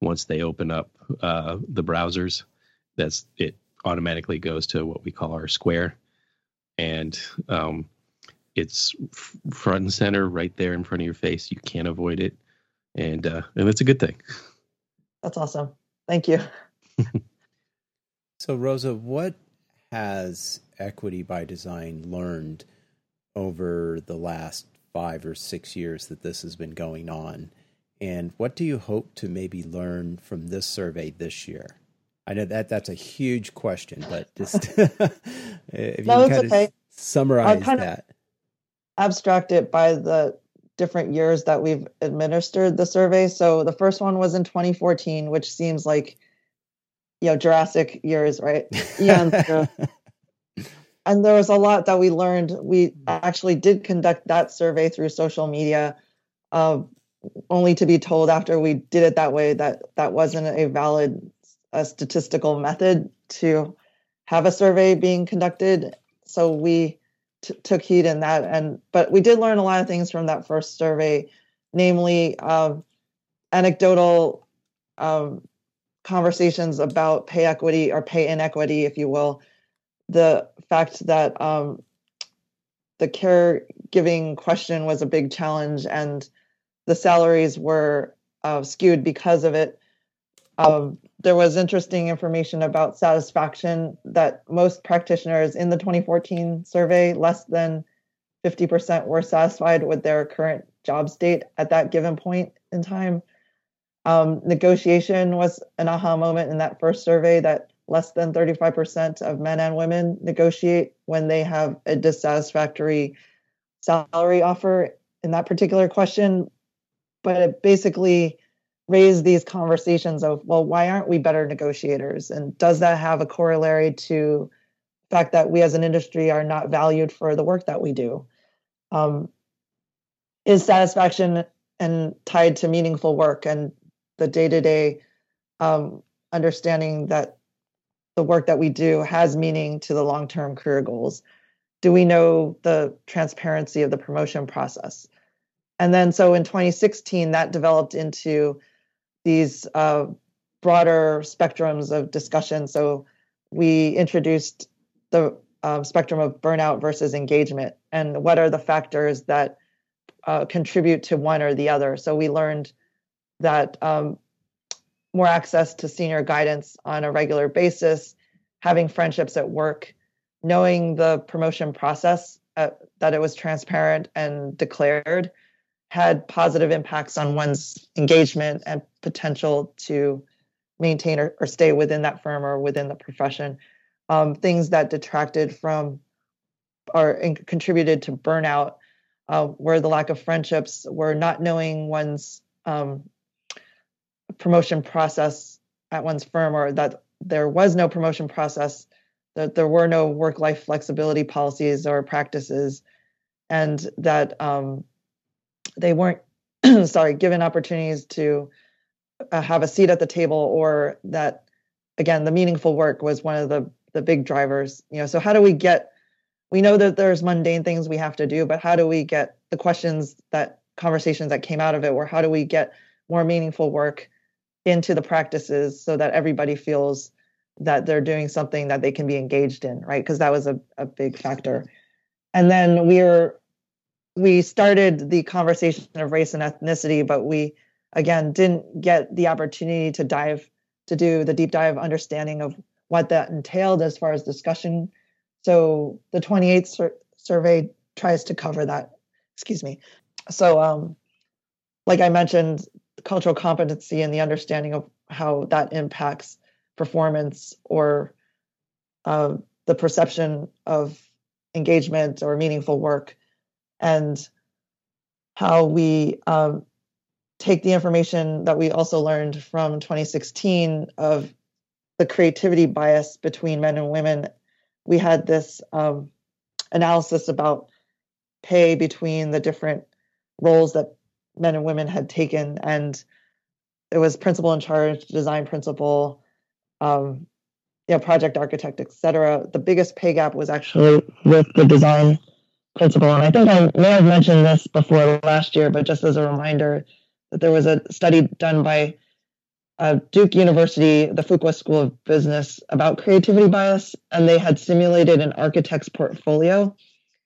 once they open up uh, the browsers, that's it automatically goes to what we call our square, and um, it's f- front and center right there in front of your face. You can't avoid it, and uh, and it's a good thing. That's awesome. Thank you. so, Rosa, what has Equity by Design learned over the last five or six years that this has been going on? And what do you hope to maybe learn from this survey this year? I know that that's a huge question, but just if you no, kind okay. of summarize kind that. Of abstract it by the different years that we've administered the survey. So the first one was in 2014, which seems like you know Jurassic years, right? Yeah. And there was a lot that we learned. We actually did conduct that survey through social media. Uh, only to be told after we did it that way that that wasn't a valid a statistical method to have a survey being conducted. So we t- took heed in that, and but we did learn a lot of things from that first survey, namely um, anecdotal um, conversations about pay equity or pay inequity, if you will. The fact that um, the caregiving question was a big challenge and the salaries were uh, skewed because of it. Um, there was interesting information about satisfaction that most practitioners in the 2014 survey, less than 50% were satisfied with their current job state at that given point in time. Um, negotiation was an aha moment in that first survey that less than 35% of men and women negotiate when they have a dissatisfactory salary offer in that particular question. But it basically raised these conversations of well why aren't we better negotiators? And does that have a corollary to the fact that we as an industry are not valued for the work that we do? Um, is satisfaction and tied to meaningful work and the day-to-day um, understanding that the work that we do has meaning to the long-term career goals. Do we know the transparency of the promotion process? And then so in 2016 that developed into these uh, broader spectrums of discussion. So we introduced the um, spectrum of burnout versus engagement and what are the factors that uh, contribute to one or the other. So we learned that um, more access to senior guidance on a regular basis having friendships at work knowing the promotion process uh, that it was transparent and declared had positive impacts on one's engagement and potential to maintain or, or stay within that firm or within the profession. Um, things that detracted from or contributed to burnout uh, were the lack of friendships, were not knowing one's um, promotion process at one's firm, or that there was no promotion process, that there were no work life flexibility policies or practices, and that um, they weren't sorry, given opportunities to uh, have a seat at the table, or that again, the meaningful work was one of the the big drivers. You know, so how do we get? We know that there's mundane things we have to do, but how do we get the questions that conversations that came out of it, or how do we get more meaningful work into the practices so that everybody feels that they're doing something that they can be engaged in, right? Because that was a, a big factor. And then we're we started the conversation of race and ethnicity, but we again didn't get the opportunity to dive to do the deep dive understanding of what that entailed as far as discussion. So the 28th sur- survey tries to cover that. Excuse me. So, um, like I mentioned, cultural competency and the understanding of how that impacts performance or uh, the perception of engagement or meaningful work, and how we um, take the information that we also learned from 2016 of the creativity bias between men and women. We had this um, analysis about pay between the different roles that men and women had taken, and it was principal in charge, design principal, um, yeah, project architect, etc. The biggest pay gap was actually with the design principal, and I think I may have mentioned this before last year, but just as a reminder, that there was a study done by uh, Duke University, the Fuqua School of Business, about creativity bias, and they had simulated an architect's portfolio.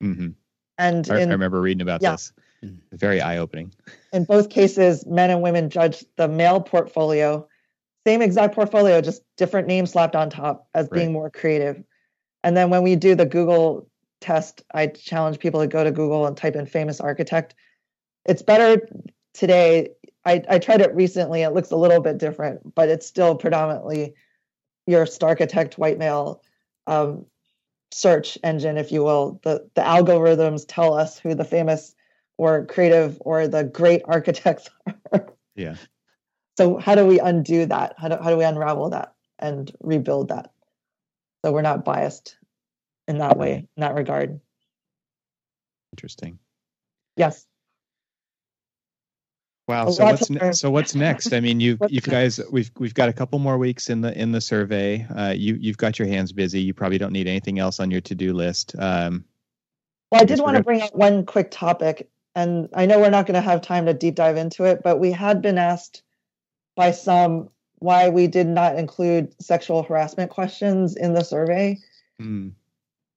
Mm-hmm. And I, in, I remember reading about yeah. this. Very eye opening. in both cases, men and women judged the male portfolio, same exact portfolio, just different names slapped on top as being more creative. And then when we do the Google test, I challenge people to go to Google and type in famous architect. It's better today. I, I tried it recently. It looks a little bit different, but it's still predominantly your architect white male um, search engine, if you will. The the algorithms tell us who the famous or creative or the great architects are. Yeah. So how do we undo that? How do, how do we unravel that and rebuild that? So we're not biased in that way, in that regard. Interesting. Yes. Wow. A So what's ne- so what's next? I mean, you you guys we've we've got a couple more weeks in the in the survey. Uh, you you've got your hands busy. You probably don't need anything else on your to do list. Um, Well, I guess did want to bring up one quick topic, and I know we're not going to have time to deep dive into it, but we had been asked by some why we did not include sexual harassment questions in the survey. mm,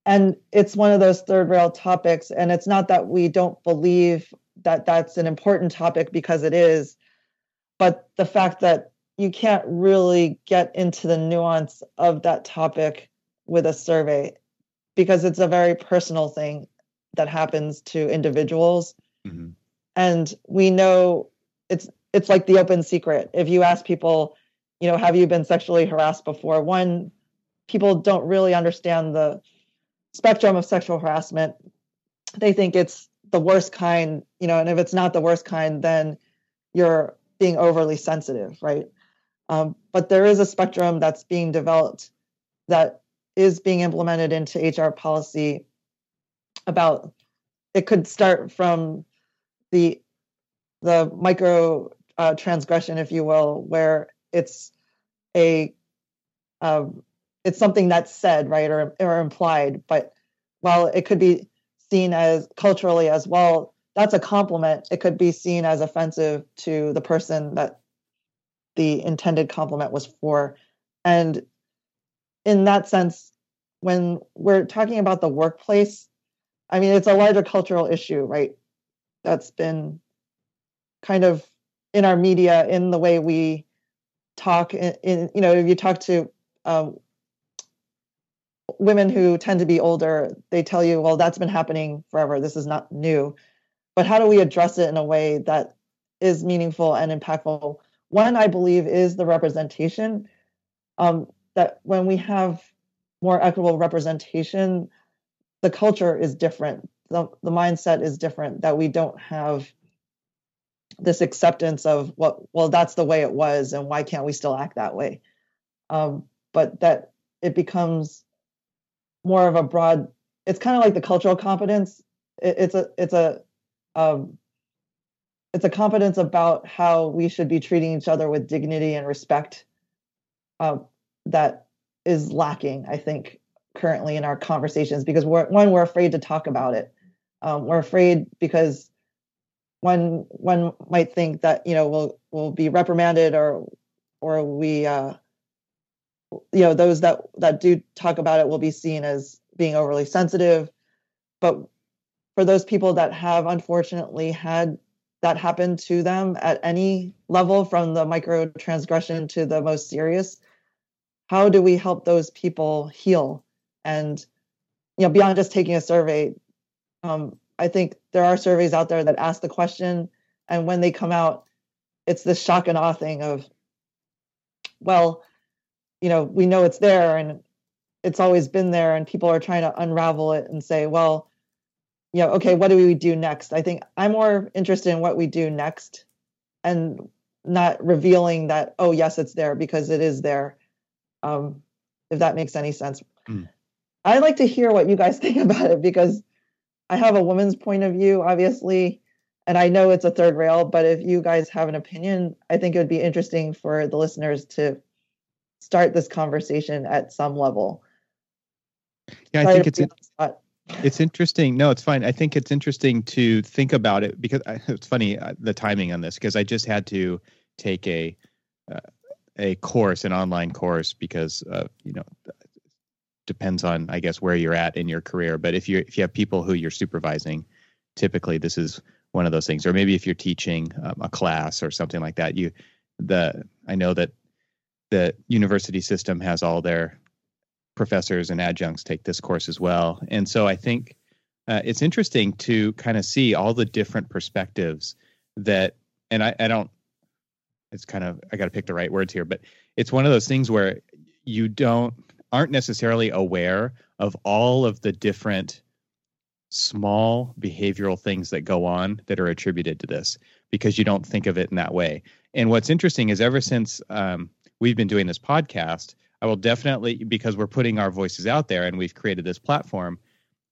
and it's one of those third rail topics and it's not that we don't believe that that's an important topic because it is but the fact that you can't really get into the nuance of that topic with a survey because it's a very personal thing that happens to individuals mhm. and we know it's it's like the open secret. If you ask people you know have you been sexually harassed before? One people don't really understand the spectrum of sexual harassment. They think it's the worst kind you know and if it's not the worst kind then you're being overly sensitive right? Um, but there is a spectrum that's being developed that is being implemented into hr policy about it could start from the the micro uh, transgression, if you will, where it's a um, it's something that's said, right, or or implied. But while it could be seen as culturally as well, that's a compliment. It could be seen as offensive to the person that the intended compliment was for, and in that sense, when we're talking about the workplace, I mean, it's a larger cultural issue, right? That's been kind of in our media, in the way we talk. In, in you know, if you talk to um, women who tend to be older, they tell you, "Well, that's been happening forever. This is not new." But how do we address it in a way that is meaningful and impactful? One, I believe, is the representation. Um, that when we have more equitable representation, the culture is different. The, the mindset is different. That we don't have this acceptance of what well that's the way it was and why can't we still act that way um, but that it becomes more of a broad it's kind of like the cultural competence it, it's a it's a um, it's a competence about how we should be treating each other with dignity and respect uh, that is lacking, I think, currently in our conversations because we're one we're afraid to talk about it. Um, we're afraid because one one might think that you know we'll we'll be reprimanded or or we uh, you know those that that do talk about it will be seen as being overly sensitive but for those people that have unfortunately had that happen to them at any level from the micro transgression to the most serious how do we help those people heal and you know beyond just taking a survey um, i think there are surveys out there that ask the question and when they come out it's this shock and awe thing of well you know we know it's there and it's always been there and people are trying to unravel it and say well you know okay what do we do next i think i'm more interested in what we do next and not revealing that oh yes it's there because it is there um, if that makes any sense mm. I'd like to hear what you guys think about it because i have a woman's point of view obviously and i know it's a third rail but if you guys have an opinion i think it would be interesting for the listeners to start this conversation at some level yeah i think it's it's interesting. No, it's fine. I think it's interesting to think about it because it's funny uh, the timing on this because I just had to take a uh, a course, an online course, because uh, you know depends on I guess where you're at in your career. But if you if you have people who you're supervising, typically this is one of those things. Or maybe if you're teaching um, a class or something like that, you the I know that the university system has all their professors and adjuncts take this course as well. And so I think uh, it's interesting to kind of see all the different perspectives that, and I, I don't, it's kind of, I got to pick the right words here, but it's one of those things where you don't, aren't necessarily aware of all of the different small behavioral things that go on that are attributed to this because you don't think of it in that way. And what's interesting is ever since um, we've been doing this podcast, I will definitely because we're putting our voices out there and we've created this platform.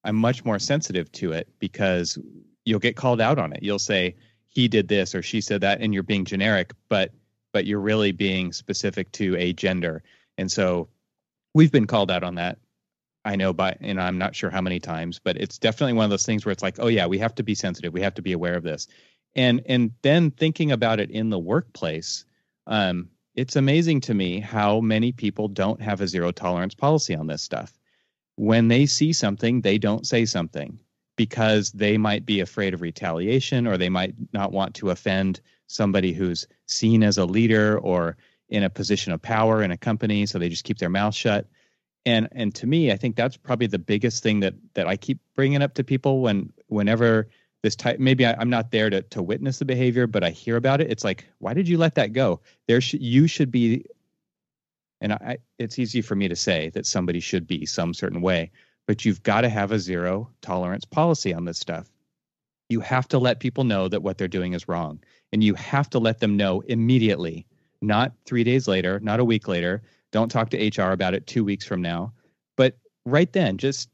I'm much more sensitive to it because you'll get called out on it. You'll say he did this or she said that, and you're being generic, but but you're really being specific to a gender. And so we've been called out on that. I know by and I'm not sure how many times, but it's definitely one of those things where it's like, oh yeah, we have to be sensitive. We have to be aware of this. And and then thinking about it in the workplace, um, it's amazing to me how many people don't have a zero tolerance policy on this stuff. When they see something, they don't say something because they might be afraid of retaliation or they might not want to offend somebody who's seen as a leader or in a position of power in a company so they just keep their mouth shut. And and to me i think that's probably the biggest thing that that i keep bringing up to people when whenever this type maybe I, am not there to to witness the behavior but i hear about it. It's like why did you let that go? There sh- you should be and I, it's easy for me to say that somebody should be some certain way but you've got to have a zero tolerance policy on this stuff. You have to let people know that what they're doing is wrong and you have to let them know immediately not 3 days later not a week later. Don't talk to hr about it 2 weeks from now. But right then just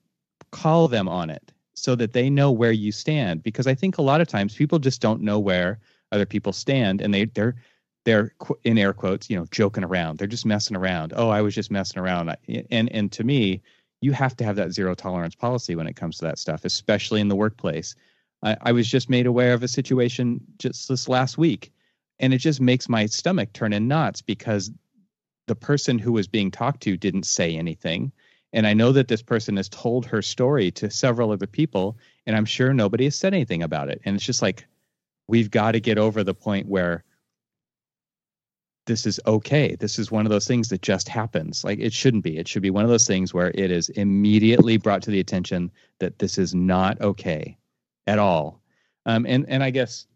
call them on it so that they know where you stand. Because i think a lot of times people just don't know where other people stand and they they're they're in air quotes you know joking around. They're just messing around. Oh i was just messing around. And and to me you have to have that zero tolerance policy when it comes to that stuff especially in the workplace. I, I was just made aware of a situation just this last week and it just makes my stomach turn in knots because the person who was being talked to didn't say anything and I know that this person has told her story to several other people, and I'm sure nobody has said anything about it. And it's just like, we've got to get over the point where this is okay. This is one of those things that just happens. Like it shouldn't be. It should be one of those things where it is immediately brought to the attention that this is not okay at all. Um, and and I guess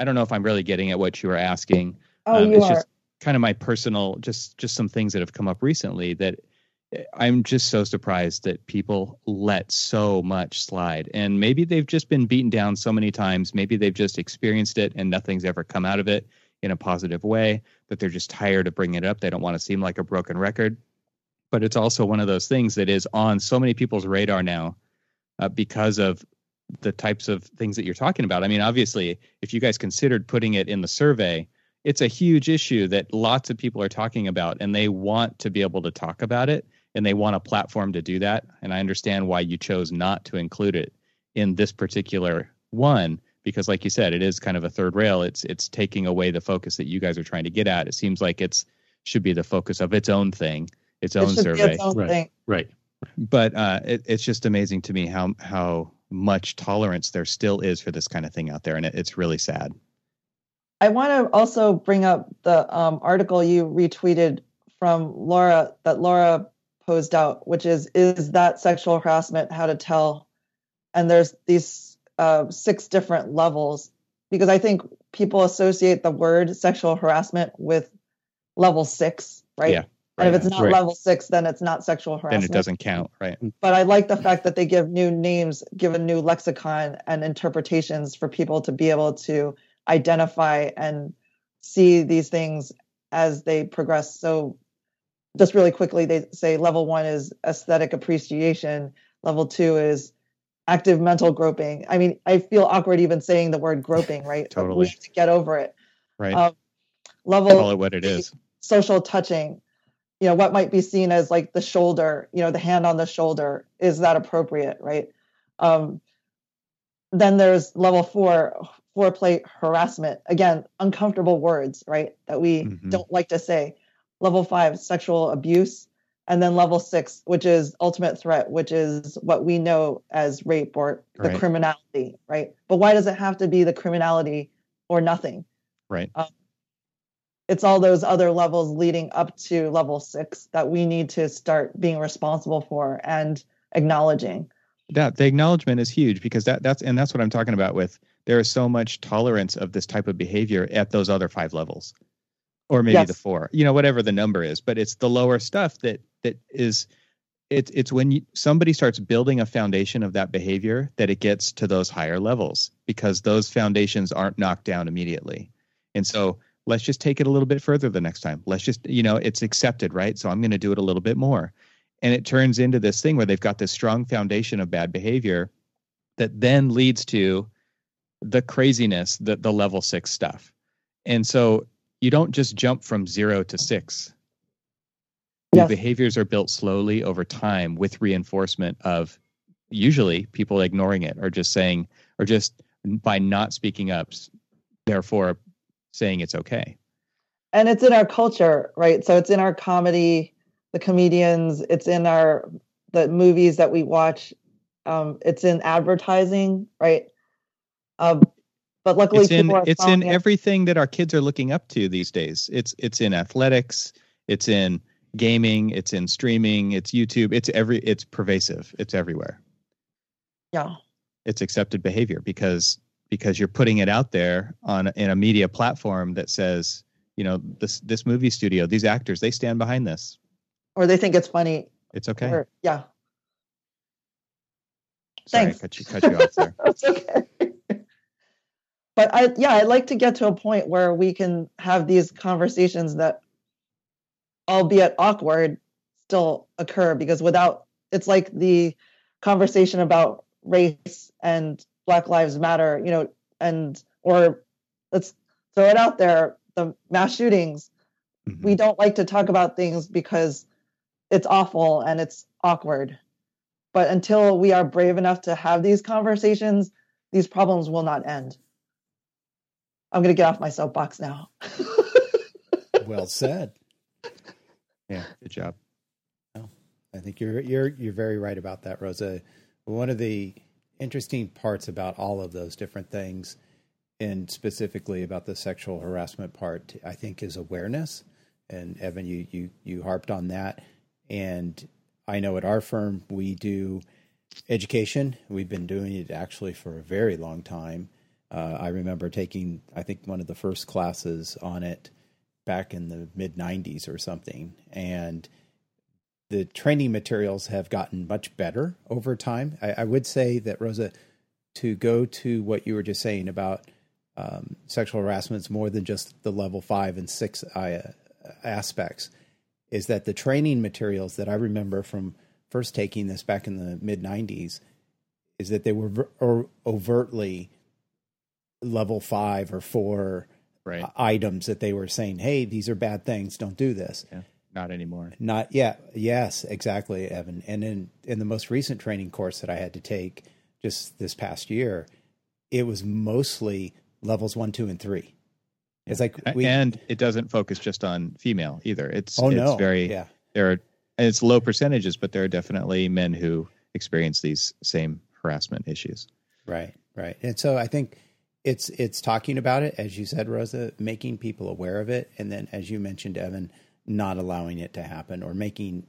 I don't know if I'm really getting at what you were asking. Oh, um, you it's are. just kind of my personal, just just some things that have come up recently that I'm just so surprised that people let so much slide. And maybe they've just been beaten down so many times. Maybe they've just experienced it and nothing's ever come out of it in a positive way, that they're just tired of bringing it up. They don't want to seem like a broken record. But it's also one of those things that is on so many people's radar now uh, because of the types of things that you're talking about. I mean, obviously, if you guys considered putting it in the survey, it's a huge issue that lots of people are talking about and they want to be able to talk about it and they want a platform to do that. And I understand why you chose not to include it in this particular one because like you said it is kind of a third rail it's it's taking away the focus that you guys are trying to get at it seems like it's should be the focus of its own thing its It own survey its own Right. thing. Right. but uh, it, it's just amazing to me how how much tolerance there still is for this kind of thing out there and it, it's really sad I want to also bring up the um, article you retweeted from Laura that Laura posed out, which is is that sexual harassment? How to tell? And there's these uh, six different levels because I think people associate the word sexual harassment with level six, right? Yeah, And if it's not Right. level six, then it's not sexual harassment. then it doesn't count right but I like the fact that they give new names, give a new lexicon and interpretations for people to be able to identify and see these things as they progress. So, just really quickly, they say level one is aesthetic appreciation, level two is active mental groping. I mean, I feel awkward even saying the word groping, right? Totally. We have to get over it. right Um, level call it what it is social touching you know what might be seen as like the shoulder you know the hand on the shoulder is that appropriate right? Um then there's level four foreplay harassment. Again uncomfortable words right that we Mhm. don't like to say. Level five sexual abuse. And then level six which is ultimate threat which is what we know as rape or the Right. criminality right? But why does it have to be the criminality or nothing? Right it's all those other levels leading up to level six that we need to start being responsible for and acknowledging. that the acknowledgement is huge because that that's and that's what I'm talking about with there is so much tolerance of this type of behavior at those other five levels or maybe the four you know whatever the number is but it's the lower stuff that that is it's it's when you, somebody starts building a foundation of that behavior that it gets to those higher levels because those foundations aren't knocked down immediately and so let's just take it a little bit further the next time. Let's just you know it's accepted right? So i'm going to do it a little bit more. And it turns into this thing where they've got this strong foundation of bad behavior that then leads to the craziness the, the level six stuff. And so you don't just jump from zero to six. The behaviors are built slowly over time with reinforcement of usually people ignoring it or just saying or just by not speaking up therefore saying it's okay And it's in our culture, right? So it's in our comedy, the comedians, it's in our the movies that we watch, um, it's in advertising, right? Um, but luckily it's in it's in it. everything that our kids are looking up to these days it's it's in athletics it's in gaming it's in streaming it's youtube it's every it's pervasive it's everywhere yeah. it's accepted behavior because because you're putting it out there on in a media platform that says you know this this movie studio these actors they stand behind this Or they think it's funny. it's okay Or, yeah. sorry thanks. I cut you cut you off there That's okay. but I yeah, I'd like to get to a point where we can have these conversations that albeit awkward still occur because without it's like the conversation about race and black lives matter, you know, and or let's throw it out there, the mass shootings. Mhm. We don't like to talk about things because it's awful and it's awkward. But until we are brave enough to have these conversations, these problems will not end. I'm going to get off my soapbox now. Well said. yeah good job I think you're you're you're very right about that, Rosa. One of the interesting parts about all of those different things, and specifically about the sexual harassment part, I think, is awareness. And Evan, you you you harped on that, and I know at our firm we do education. We've been doing it actually for a very long time. Uh, I remember taking, I think, one of the first classes on it back in the mid '90s or something, and the training materials have gotten much better over time. I, I would say that Rosa, to go to what you were just saying about um, sexual harassment is more than just the level five and six uh, aspects. Is that the training materials that I remember from first taking this back in the mid '90s? is that they were ver- overtly level five or four Right. items that they were saying, "Hey, these are bad things. Don't do this." yeah. Not anymore. Not yeah, yes, exactly, Evan. And in in the most recent training course that I had to take just this past year, it was mostly levels one, two, and three. It's like we and it doesn't focus just on female either. It's oh it's no, very yeah, there are and it's low percentages, but there are definitely men who experience these same harassment issues. right, right. And so I think it's it's talking about it as you said, Rosa, making people aware of it, and then as you mentioned, Evan, not allowing it to happen or making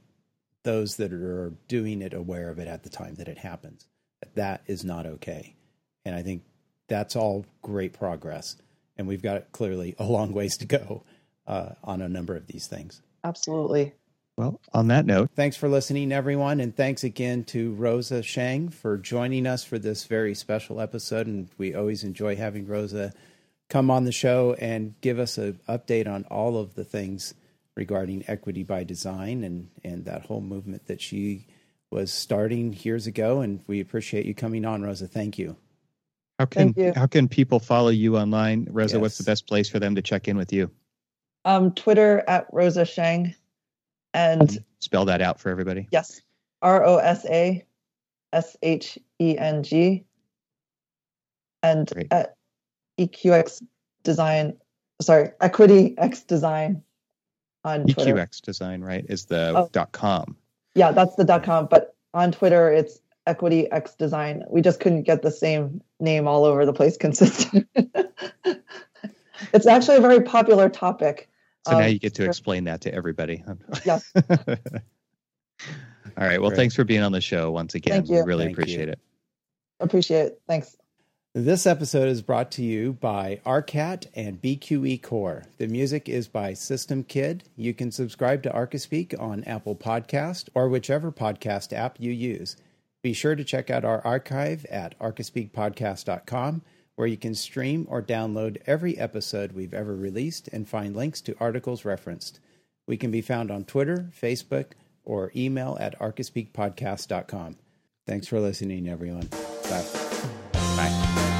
those that are doing it aware of it at the time that it happens. That that is not okay, and I think that's all great progress. And we've got clearly a long ways to go uh, on a number of these things. Absolutely. Well, on that note, Thanks for listening, everyone. And thanks again to Rosa Sheng for joining us for this very special episode. And we always enjoy having Rosa come on the show and give us an update on all of the things regarding equity by design and, and that whole movement that she was starting years ago. And we appreciate you coming on, Rosa. Thank you. how can you. how can people follow you online, Rosa? What's the best place for them to check in with you? Um, Twitter at Rosa Sheng, and Spell that out for everybody. yes, R O S A S H E N G, and Great. at EQX Design. Sorry, Equity X Design on Twitter. EQX Design, right? Is the Oh. dot com. Yeah, that's the dot com. But on Twitter, it's Equity X Design. We just couldn't get the same name all over the place consistent. it's actually a very popular topic. So now Um, you get to explain that to everybody. Yes. All right. Well, Great. thanks for being on the show once again. Thank We you. really Thank appreciate you. it. Appreciate it. Thanks. This episode is brought to you by ARCAT and BQE Core. The music is by System Kid. You can subscribe to Archispeak on Apple Podcast or whichever podcast app you use. Be sure to check out our archive at archispeakpodcast.com where you can stream or download every episode we've ever released and find links to articles referenced. We can be found on Twitter, Facebook, or email at archispeakpodcast.com. Thanks for listening, everyone. Bye. Bye.